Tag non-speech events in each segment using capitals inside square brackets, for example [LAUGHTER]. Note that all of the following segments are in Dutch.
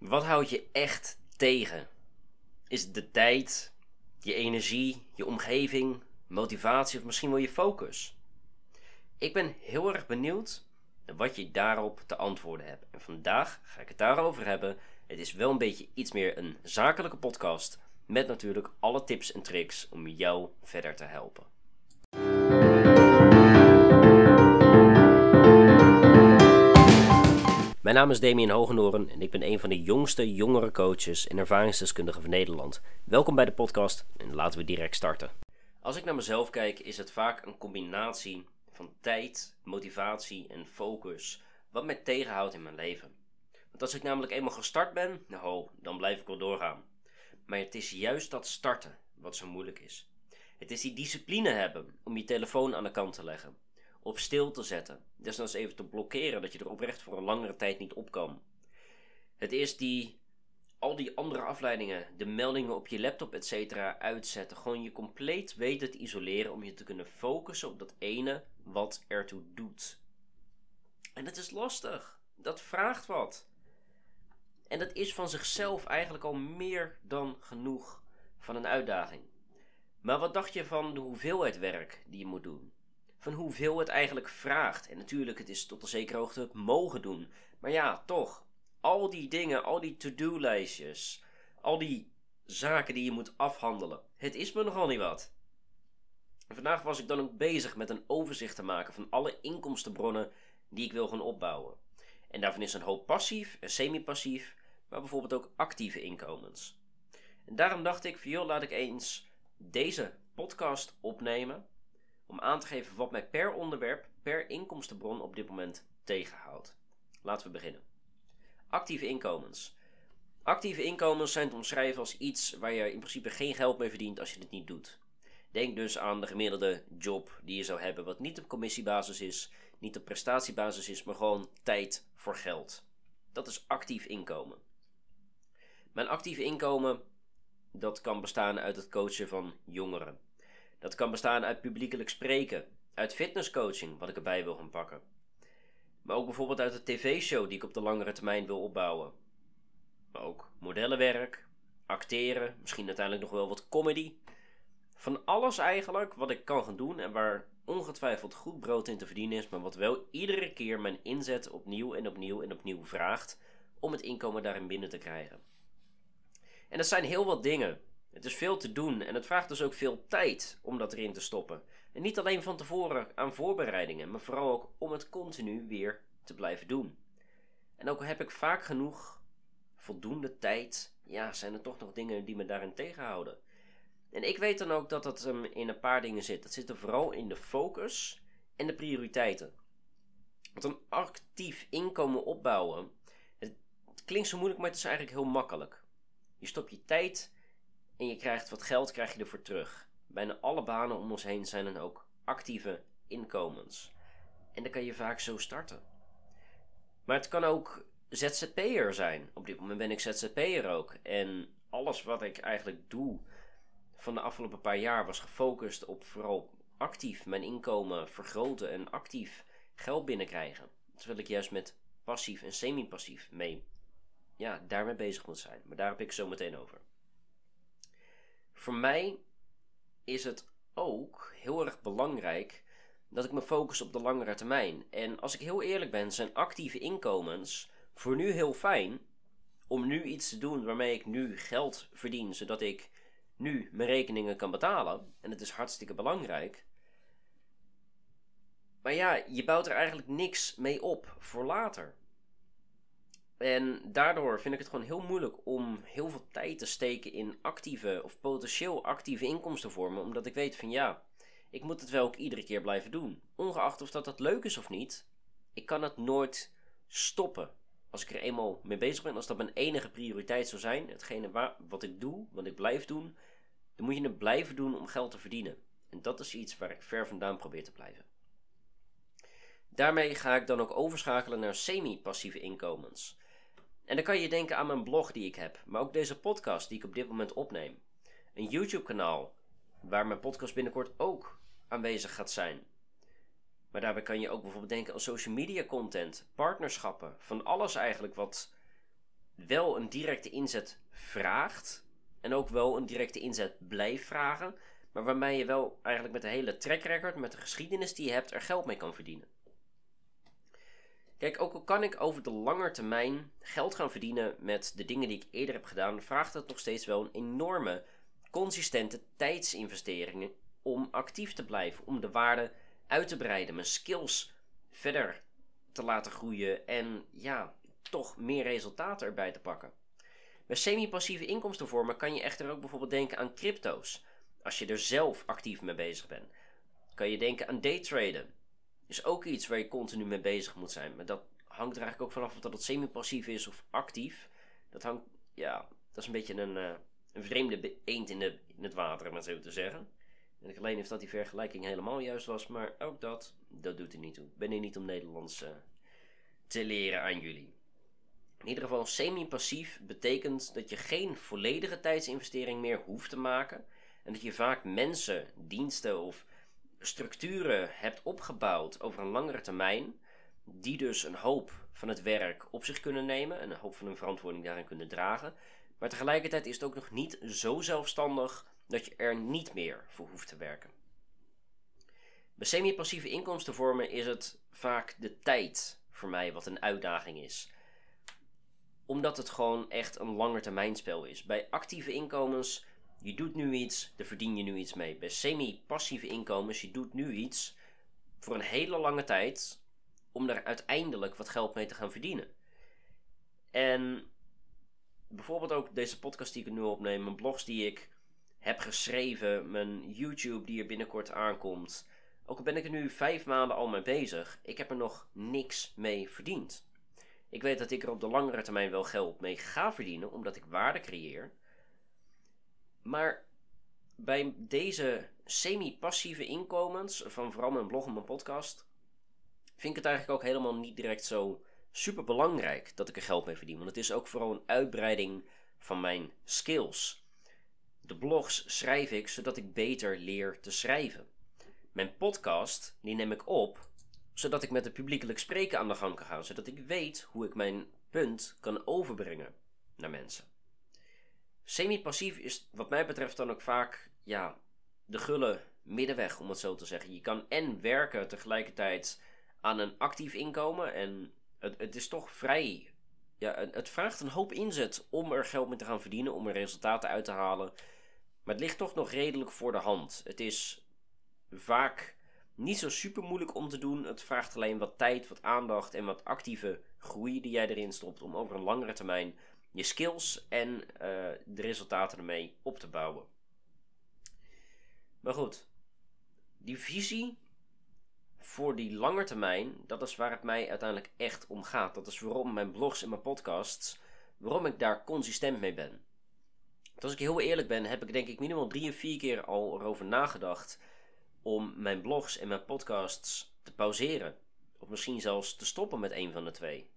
Wat houdt je echt tegen? Is het de tijd, je energie, je omgeving, motivatie of misschien wel je focus? Ik ben heel erg benieuwd wat je daarop te antwoorden hebt. En vandaag ga ik het daarover hebben. Het is wel een beetje iets meer een zakelijke podcast. Met natuurlijk alle tips en tricks om jou verder te helpen. Mijn naam is Damien Hogenoren en ik ben een van de jongste jongere coaches en ervaringsdeskundigen van Nederland. Welkom bij de podcast en laten we direct starten. Als ik naar mezelf kijk, is het vaak een combinatie van tijd, motivatie en focus wat mij tegenhoudt in mijn leven. Want als ik namelijk eenmaal gestart ben, nou, dan blijf ik wel doorgaan. Maar het is juist dat starten wat zo moeilijk is. Het is die discipline hebben om je telefoon aan de kant te leggen op stil te zetten. Desnoods even te blokkeren dat je er oprecht voor een langere tijd niet op kan. Het is die, al die andere afleidingen, de meldingen op je laptop, etc. uitzetten. Gewoon je compleet weten te isoleren om je te kunnen focussen op dat ene wat ertoe doet. En dat is lastig. Dat vraagt wat. En dat is van zichzelf eigenlijk al meer dan genoeg van een uitdaging. Maar wat dacht je van de hoeveelheid werk die je moet doen? Van hoeveel het eigenlijk vraagt. En natuurlijk, het is tot een zekere hoogte mogen doen. Maar ja, toch. Al die dingen, al die to-do-lijstjes, al die zaken die je moet afhandelen. Het is me nogal niet wat. vandaag was ik dan ook bezig met een overzicht te maken van alle inkomstenbronnen die ik wil gaan opbouwen. En daarvan is een hoop passief en semi-passief, maar bijvoorbeeld ook actieve inkomens. En daarom dacht ik, van joh, laat ik eens deze podcast opnemen om aan te geven wat mij per onderwerp, per inkomstenbron op dit moment tegenhoudt. Laten we beginnen. Actieve inkomens. Actieve inkomens zijn te omschrijven als iets waar je in principe geen geld mee verdient als je het niet doet. Denk dus aan de gemiddelde job die je zou hebben, wat niet op commissiebasis is, niet op prestatiebasis is, maar gewoon tijd voor geld. Dat is actief inkomen. Mijn actieve inkomen, dat kan bestaan uit het coachen van jongeren. Dat kan bestaan uit publiekelijk spreken, uit fitnesscoaching, wat ik erbij wil gaan pakken. Maar ook bijvoorbeeld uit de tv-show die ik op de langere termijn wil opbouwen. Maar ook modellenwerk, acteren, misschien uiteindelijk nog wel wat comedy. Van alles eigenlijk wat ik kan gaan doen en waar ongetwijfeld goed brood in te verdienen is, maar wat wel iedere keer mijn inzet opnieuw en opnieuw en opnieuw vraagt om het inkomen daarin binnen te krijgen. En dat zijn heel wat dingen. Het is veel te doen en het vraagt dus ook veel tijd om dat erin te stoppen. En niet alleen van tevoren aan voorbereidingen, maar vooral ook om het continu weer te blijven doen. En ook heb ik vaak genoeg voldoende tijd, ja, zijn er toch nog dingen die me daarin tegenhouden. En ik weet dan ook dat dat um, in een paar dingen zit. Dat zit er vooral in de focus en de prioriteiten. Want een actief inkomen opbouwen, het klinkt zo moeilijk, maar het is eigenlijk heel makkelijk. Je stopt je tijd en je krijgt wat geld krijg je ervoor terug. Bijna alle banen om ons heen zijn dan ook actieve inkomens. En dan kan je vaak zo starten. Maar het kan ook ZZP'er zijn. Op dit moment ben ik ZZP'er ook. En alles wat ik eigenlijk doe van de afgelopen paar jaar was gefocust op vooral actief mijn inkomen vergroten en actief geld binnenkrijgen. Terwijl ik juist met passief en semi-passief mee, ja, daarmee bezig moet zijn. Maar daar heb ik zo meteen over. Voor mij is het ook heel erg belangrijk dat ik me focus op de langere termijn. En als ik heel eerlijk ben, zijn actieve inkomens voor nu heel fijn om nu iets te doen waarmee ik nu geld verdien, zodat ik nu mijn rekeningen kan betalen. En het is hartstikke belangrijk. Maar ja, je bouwt er eigenlijk niks mee op voor later. En daardoor vind ik het gewoon heel moeilijk om heel veel tijd te steken in actieve of potentieel actieve inkomstenvormen. Omdat ik weet van ja, ik moet het wel ook iedere keer blijven doen. Ongeacht of dat, dat leuk is of niet, ik kan het nooit stoppen. Als ik er eenmaal mee bezig ben, als dat mijn enige prioriteit zou zijn, hetgene wat ik doe, wat ik blijf doen, dan moet je het blijven doen om geld te verdienen. En dat is iets waar ik ver vandaan probeer te blijven. Daarmee ga ik dan ook overschakelen naar semi-passieve inkomens. En dan kan je denken aan mijn blog die ik heb, maar ook deze podcast die ik op dit moment opneem. Een YouTube-kanaal waar mijn podcast binnenkort ook aanwezig gaat zijn. Maar daarbij kan je ook bijvoorbeeld denken aan social media content, partnerschappen, van alles eigenlijk wat wel een directe inzet vraagt. En ook wel een directe inzet blijft vragen. Maar waarmee je wel eigenlijk met de hele track record, met de geschiedenis die je hebt, er geld mee kan verdienen. Kijk, ook al kan ik over de lange termijn geld gaan verdienen met de dingen die ik eerder heb gedaan, vraagt het nog steeds wel een enorme, consistente tijdsinvesteringen om actief te blijven, om de waarde uit te breiden, mijn skills verder te laten groeien en ja, toch meer resultaten erbij te pakken. Bij semi-passieve inkomstenvormen kan je echter ook bijvoorbeeld denken aan crypto's. Als je er zelf actief mee bezig bent. Kan je denken aan daytraden. Is ook iets waar je continu mee bezig moet zijn. Maar dat hangt er eigenlijk ook vanaf of dat het semi-passief is of actief. Dat hangt, ja, dat is een beetje een, uh, een vreemde eend in, de, in het water, om het zo te zeggen. En ik alleen of dat die vergelijking helemaal juist was, maar ook dat, dat doet er niet toe. Ik ben hier niet om Nederlands uh, te leren aan jullie. In ieder geval, semi-passief betekent dat je geen volledige tijdsinvestering meer hoeft te maken. En dat je vaak mensen, diensten of structuren hebt opgebouwd over een langere termijn. Die dus een hoop van het werk op zich kunnen nemen en een hoop van hun verantwoording daarin kunnen dragen. Maar tegelijkertijd is het ook nog niet zo zelfstandig dat je er niet meer voor hoeft te werken. Bij semi-passieve inkomstenvormen is het vaak de tijd voor mij wat een uitdaging is. Omdat het gewoon echt een langetermijnspel is. Bij actieve inkomens, je doet nu iets, daar verdien je nu iets mee. Bij semi-passieve inkomens, je doet nu iets voor een hele lange tijd om daar uiteindelijk wat geld mee te gaan verdienen. En bijvoorbeeld ook deze podcast die ik nu opneem, mijn blogs die ik heb geschreven, mijn YouTube die er binnenkort aankomt. Ook al ben ik er nu vijf maanden al mee bezig, ik heb er nog niks mee verdiend. Ik weet dat ik er op de langere termijn wel geld mee ga verdienen, omdat ik waarde creëer. Maar bij deze semi-passieve inkomens, van vooral mijn blog en mijn podcast, vind ik het eigenlijk ook helemaal niet direct zo super belangrijk dat ik er geld mee verdien. Want het is ook vooral een uitbreiding van mijn skills. De blogs schrijf ik zodat ik beter leer te schrijven. Mijn podcast, die neem ik op zodat ik met het publiekelijk spreken aan de gang kan gaan. Zodat ik weet hoe ik mijn punt kan overbrengen naar mensen. Semi-passief is wat mij betreft dan ook vaak ja, de gulle middenweg, om het zo te zeggen. Je kan en werken tegelijkertijd aan een actief inkomen. En het, het is toch vrij. Ja, het vraagt een hoop inzet om er geld mee te gaan verdienen, om er resultaten uit te halen. Maar het ligt toch nog redelijk voor de hand. Het is vaak niet zo super moeilijk om te doen. Het vraagt alleen wat tijd, wat aandacht en wat actieve groei die jij erin stopt om over een langere termijn je skills en uh, de resultaten ermee op te bouwen. Maar goed, die visie voor die lange termijn, dat is waar het mij uiteindelijk echt om gaat. Dat is waarom mijn blogs en mijn podcasts, waarom ik daar consistent mee ben. als ik heel eerlijk ben, heb ik denk ik minimaal drie of vier keer al erover nagedacht om mijn blogs en mijn podcasts te pauzeren. Of misschien zelfs te stoppen met een van de twee.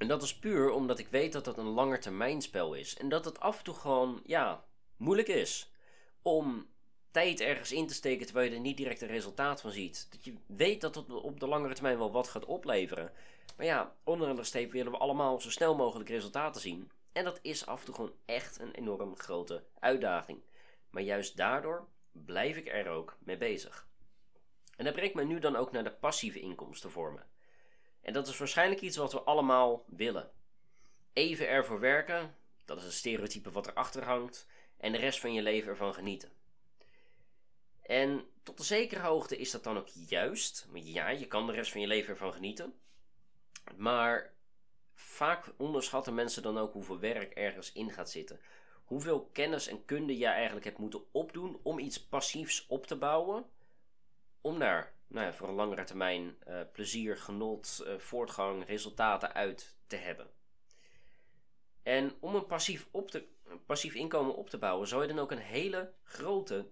En dat is puur omdat ik weet dat dat een langetermijnspel is. En dat het af en toe gewoon, ja, moeilijk is. Om tijd ergens in te steken terwijl je er niet direct een resultaat van ziet. Dat je weet dat het op de langere termijn wel wat gaat opleveren. Maar ja, onder de streep willen we allemaal zo snel mogelijk resultaten zien. En dat is af en toe gewoon echt een enorm grote uitdaging. Maar juist daardoor blijf ik er ook mee bezig. En dat brengt mij nu dan ook naar de passieve inkomstenvormen. En dat is waarschijnlijk iets wat we allemaal willen. Even ervoor werken, dat is een stereotype wat erachter hangt, en de rest van je leven ervan genieten. En tot een zekere hoogte is dat dan ook juist. Ja, je kan de rest van je leven ervan genieten. Maar vaak onderschatten mensen dan ook hoeveel werk ergens in gaat zitten hoeveel kennis en kunde jij eigenlijk hebt moeten opdoen om iets passiefs op te bouwen. Om daar nou ja, voor een langere termijn uh, plezier, genot, uh, voortgang, resultaten uit te hebben. En om een passief, op te, een passief inkomen op te bouwen, zou je dan ook een hele grote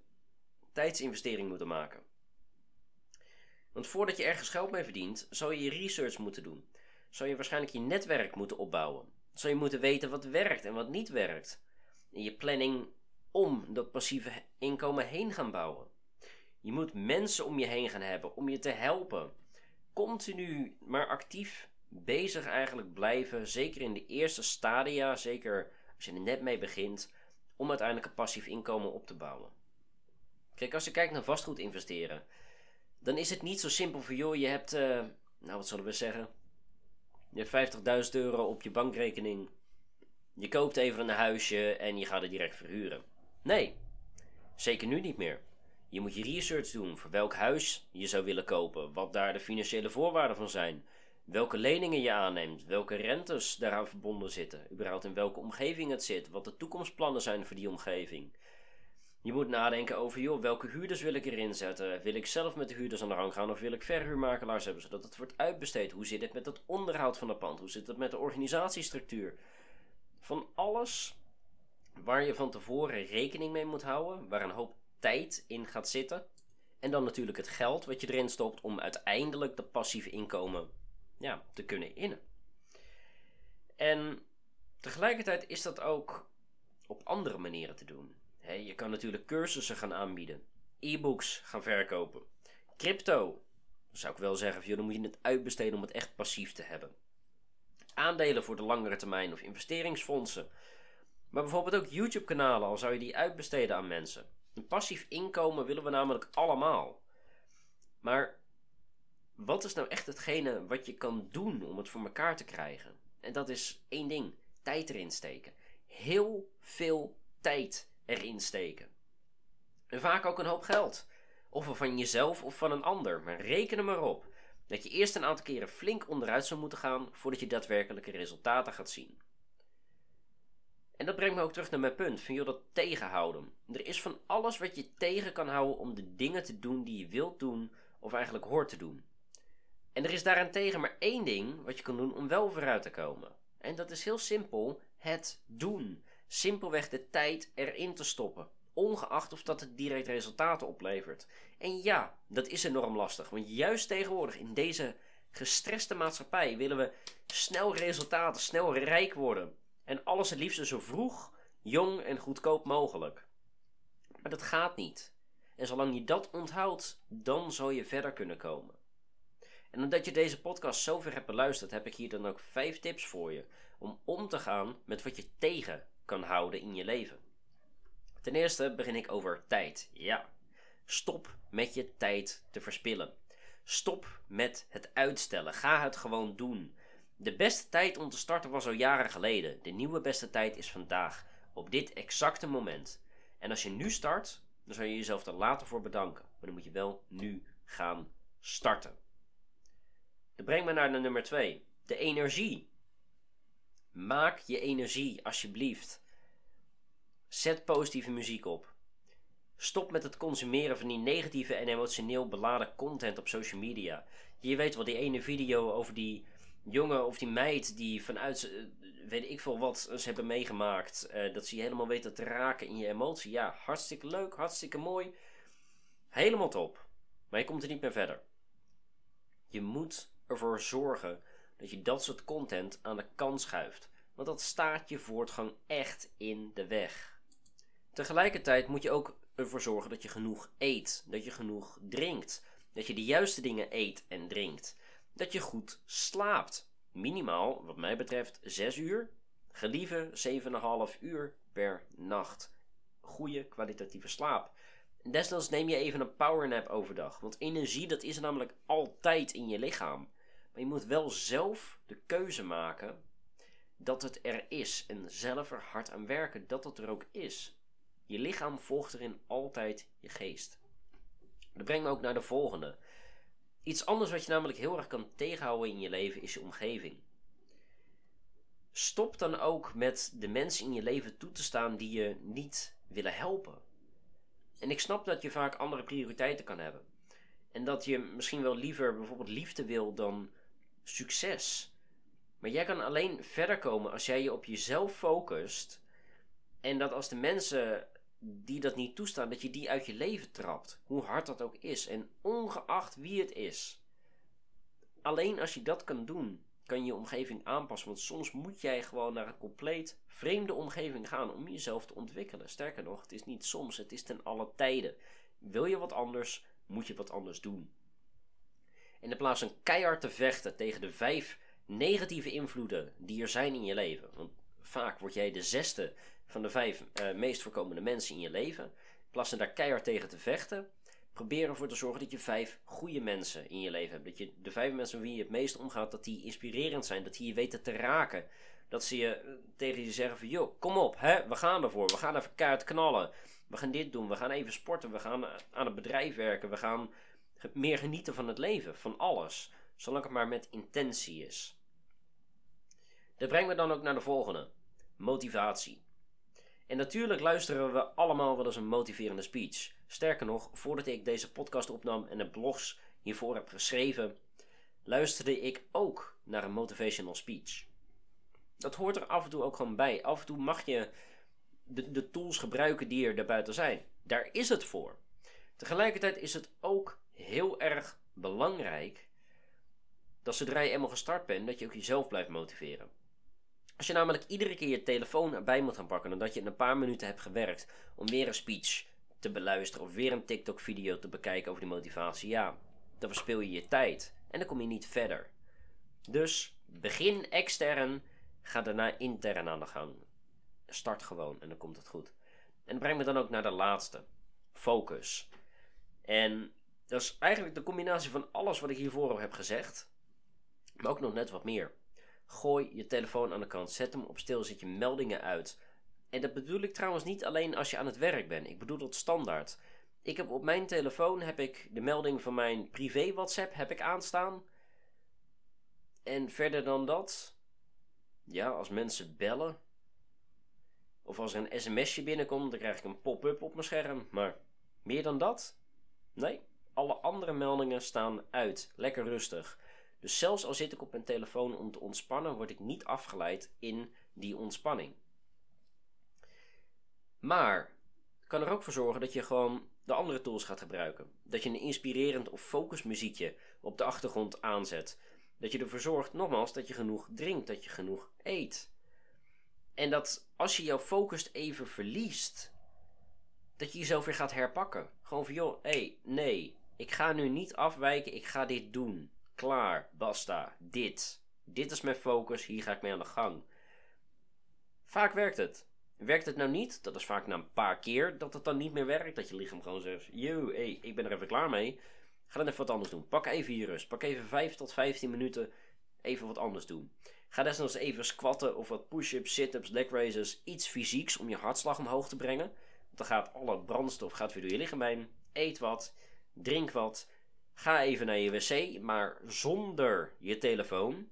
tijdsinvestering moeten maken. Want voordat je ergens geld mee verdient, zou je je research moeten doen. Zou je waarschijnlijk je netwerk moeten opbouwen. Zou je moeten weten wat werkt en wat niet werkt in je planning om dat passieve inkomen heen gaan bouwen. Je moet mensen om je heen gaan hebben om je te helpen. Continu maar actief bezig eigenlijk blijven, zeker in de eerste stadia, zeker als je er net mee begint, om uiteindelijk een passief inkomen op te bouwen. Kijk, als je kijkt naar vastgoed investeren, dan is het niet zo simpel voor joh, je hebt, uh, nou wat zullen we zeggen, je hebt 50.000 euro op je bankrekening, je koopt even een huisje en je gaat het direct verhuren. Nee, zeker nu niet meer. Je moet je research doen voor welk huis je zou willen kopen, wat daar de financiële voorwaarden van zijn, welke leningen je aanneemt, welke rentes daaraan verbonden zitten, überhaupt in welke omgeving het zit, wat de toekomstplannen zijn voor die omgeving. Je moet nadenken over, joh, welke huurders wil ik erin zetten? Wil ik zelf met de huurders aan de gang gaan of wil ik verhuurmakelaars hebben zodat het wordt uitbesteed? Hoe zit het met het onderhoud van het pand? Hoe zit het met de organisatiestructuur? Van alles waar je van tevoren rekening mee moet houden, waar een hoop tijd in gaat zitten. En dan natuurlijk het geld wat je erin stopt om uiteindelijk de passieve inkomen ja, te kunnen innen. En tegelijkertijd is dat ook op andere manieren te doen. je kan natuurlijk cursussen gaan aanbieden, e-books gaan verkopen, crypto. zou ik wel zeggen, dan moet je het uitbesteden om het echt passief te hebben. Aandelen voor de langere termijn of investeringsfondsen. Maar bijvoorbeeld ook YouTube-kanalen, al zou je die uitbesteden aan mensen. Een passief inkomen willen we namelijk allemaal. Maar wat is nou echt hetgene wat je kan doen om het voor elkaar te krijgen? En dat is één ding: tijd erin steken. Heel veel tijd erin steken. En vaak ook een hoop geld. Of van jezelf of van een ander. Maar reken er maar op dat je eerst een aantal keren flink onderuit zou moeten gaan voordat je daadwerkelijke resultaten gaat zien. En dat brengt me ook terug naar mijn punt van joh, dat tegenhouden. Er is van alles wat je tegen kan houden om de dingen te doen die je wilt doen of eigenlijk hoort te doen. En er is daarentegen maar één ding wat je kan doen om wel vooruit te komen. En dat is heel simpel: het doen. Simpelweg de tijd erin te stoppen. Ongeacht of dat het direct resultaten oplevert. En ja, dat is enorm lastig. Want juist tegenwoordig in deze gestreste maatschappij willen we snel resultaten, snel rijk worden. En alles het liefst zo vroeg, jong en goedkoop mogelijk. Maar dat gaat niet. En zolang je dat onthoudt, dan zal je verder kunnen komen. En omdat je deze podcast zover hebt beluisterd, heb ik hier dan ook vijf tips voor je om om te gaan met wat je tegen kan houden in je leven. Ten eerste begin ik over tijd. Ja, stop met je tijd te verspillen. Stop met het uitstellen. Ga het gewoon doen. De beste tijd om te starten was al jaren geleden. De nieuwe beste tijd is vandaag, op dit exacte moment. En als je nu start, dan zou je jezelf er later voor bedanken. Maar dan moet je wel nu gaan starten. Dat brengt me naar de nummer 2. De energie. Maak je energie, alsjeblieft. Zet positieve muziek op. Stop met het consumeren van die negatieve en emotioneel beladen content op social media. Je weet wel, die ene video over die jongen of die meid die vanuit, uh, weet ik veel wat, ze hebben meegemaakt. Uh, dat ze je helemaal weten te raken in je emotie. Ja, hartstikke leuk, hartstikke mooi. Helemaal top. Maar je komt er niet meer verder. Je moet ervoor zorgen dat je dat soort content aan de kant schuift. Want dat staat je voortgang echt in de weg. Tegelijkertijd moet je ook ervoor zorgen dat je genoeg eet, dat je genoeg drinkt, dat je de juiste dingen eet en drinkt, dat je goed slaapt. Minimaal, wat mij betreft, 6 uur, gelieve 7,5 uur per nacht. Goede kwalitatieve slaap. Desnoods neem je even een powernap overdag, want energie dat is namelijk altijd in je lichaam. Maar je moet wel zelf de keuze maken dat het er is. En zelf er hard aan werken dat het er ook is. Je lichaam volgt erin altijd je geest. Dat brengt me ook naar de volgende. Iets anders wat je namelijk heel erg kan tegenhouden in je leven is je omgeving. Stop dan ook met de mensen in je leven toe te staan die je niet willen helpen. En ik snap dat je vaak andere prioriteiten kan hebben. En dat je misschien wel liever bijvoorbeeld liefde wil dan succes. Maar jij kan alleen verder komen als jij je op jezelf focust. En dat als de mensen die dat niet toestaan, dat je die uit je leven trapt. Hoe hard dat ook is. En ongeacht wie het is. Alleen als je dat kan doen, kan je je omgeving aanpassen. Want soms moet jij gewoon naar een compleet vreemde omgeving gaan om jezelf te ontwikkelen. Sterker nog, het is niet soms, het is ten alle tijden. Wil je wat anders, moet je wat anders doen. In plaats van keihard te vechten tegen de vijf negatieve invloeden die er zijn in je leven. Want vaak word jij de zesde van de vijf uh, meest voorkomende mensen in je leven. In plaats van daar keihard tegen te vechten, probeer ervoor te zorgen dat je vijf goede mensen in je leven hebt. Dat je de vijf mensen met wie je het meest omgaat, dat die inspirerend zijn, dat die je weten te raken. Dat ze je eh, tegen je zeggen van, joh, kom op, hè, we gaan ervoor, we gaan even kaart knallen. We gaan dit doen, we gaan even sporten, we gaan aan het bedrijf werken, we gaan meer genieten van het leven, van alles. Zolang het maar met intentie is. Dat brengt me dan ook naar de volgende. Motivatie. En natuurlijk luisteren we allemaal wel eens een motiverende speech. Sterker nog, voordat ik deze podcast opnam en de blogs hiervoor heb geschreven, luisterde ik ook naar een motivational speech. Dat hoort er af en toe ook gewoon bij. Af en toe mag je de, de tools gebruiken die er daarbuiten zijn. Daar is het voor. Tegelijkertijd is het ook heel erg belangrijk dat zodra je eenmaal gestart bent, dat je ook jezelf blijft motiveren. Als je namelijk iedere keer je telefoon erbij moet gaan pakken nadat je een paar minuten hebt gewerkt om weer een speech te beluisteren of weer een TikTok-video te bekijken over die motivatie, ja, dan verspil je je tijd en dan kom je niet verder. Dus begin extern, ga daarna intern aan de gang. Start gewoon en dan komt het goed. En breng me dan ook naar de laatste: focus. En dat is eigenlijk de combinatie van alles wat ik hiervoor heb gezegd, maar ook nog net wat meer. Gooi je telefoon aan de kant, zet hem op stil, zet je meldingen uit. En dat bedoel ik trouwens niet alleen als je aan het werk bent. Ik bedoel dat standaard. Ik heb op mijn telefoon heb ik de melding van mijn privé WhatsApp heb ik aanstaan. En verder dan dat, ja, als mensen bellen of als er een sms'je binnenkomt, dan krijg ik een pop-up op mijn scherm. Maar meer dan dat? Nee, alle andere meldingen staan uit. Lekker rustig. Dus zelfs al zit ik op mijn telefoon om te ontspannen, word ik niet afgeleid in die ontspanning. Maar kan er ook voor zorgen dat je gewoon de andere tools gaat gebruiken. Dat je een inspirerend of focusmuziekje op de achtergrond aanzet. Dat je ervoor zorgt, nogmaals, dat je genoeg drinkt, dat je genoeg eet. En dat als je jouw focus even verliest, dat je jezelf weer gaat herpakken. Gewoon van, joh, hé, nee, ik ga nu niet afwijken, ik ga dit doen. Klaar, basta, dit. Dit is mijn focus, hier ga ik mee aan de gang. Vaak werkt het. Werkt het nou niet, dat is vaak na een paar keer dat het dan niet meer werkt. Dat je lichaam gewoon zegt, yo, hey, ik ben er even klaar mee. Ga dan even wat anders doen. Pak even je rust. Pak even 5 tot 15 minuten even wat anders doen. Ga desnoods even squatten of wat push-ups, sit-ups, leg raises. Iets fysieks om je hartslag omhoog te brengen. Dan gaat alle brandstof gaat weer door je lichaam heen. Eet wat, drink wat. Ga even naar je wc, maar zonder je telefoon.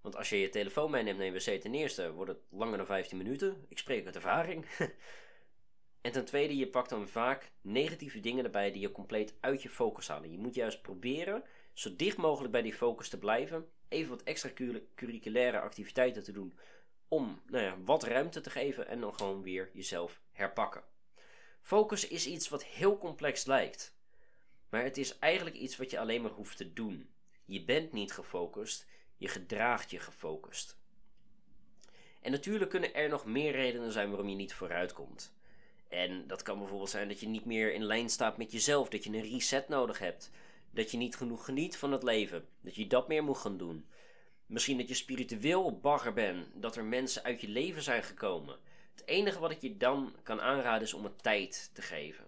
Want als je je telefoon meeneemt naar je wc, ten eerste wordt het langer dan 15 minuten. Ik spreek uit ervaring. [LAUGHS] en ten tweede, je pakt dan vaak negatieve dingen erbij die je compleet uit je focus halen. Je moet juist proberen zo dicht mogelijk bij die focus te blijven. Even wat extra curriculaire activiteiten te doen. Om nou ja, wat ruimte te geven en dan gewoon weer jezelf herpakken. Focus is iets wat heel complex lijkt. Maar het is eigenlijk iets wat je alleen maar hoeft te doen. Je bent niet gefocust, je gedraagt je gefocust. En natuurlijk kunnen er nog meer redenen zijn waarom je niet vooruit komt. En dat kan bijvoorbeeld zijn dat je niet meer in lijn staat met jezelf, dat je een reset nodig hebt, dat je niet genoeg geniet van het leven, dat je dat meer moet gaan doen. Misschien dat je spiritueel bagger bent, dat er mensen uit je leven zijn gekomen. Het enige wat ik je dan kan aanraden is om het tijd te geven.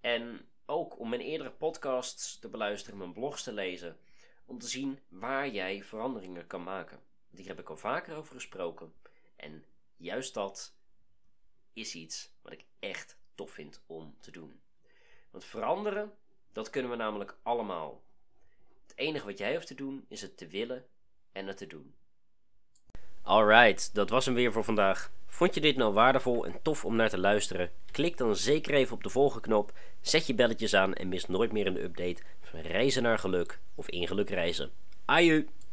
En ook om mijn eerdere podcasts te beluisteren, mijn blogs te lezen, om te zien waar jij veranderingen kan maken. Hier heb ik al vaker over gesproken. En juist dat is iets wat ik echt tof vind om te doen. Want veranderen, dat kunnen we namelijk allemaal. Het enige wat jij hoeft te doen is het te willen en het te doen. Alright, dat was hem weer voor vandaag. Vond je dit nou waardevol en tof om naar te luisteren? Klik dan zeker even op de volgende knop, zet je belletjes aan en mis nooit meer een update van reizen naar geluk of in geluk reizen. Aju!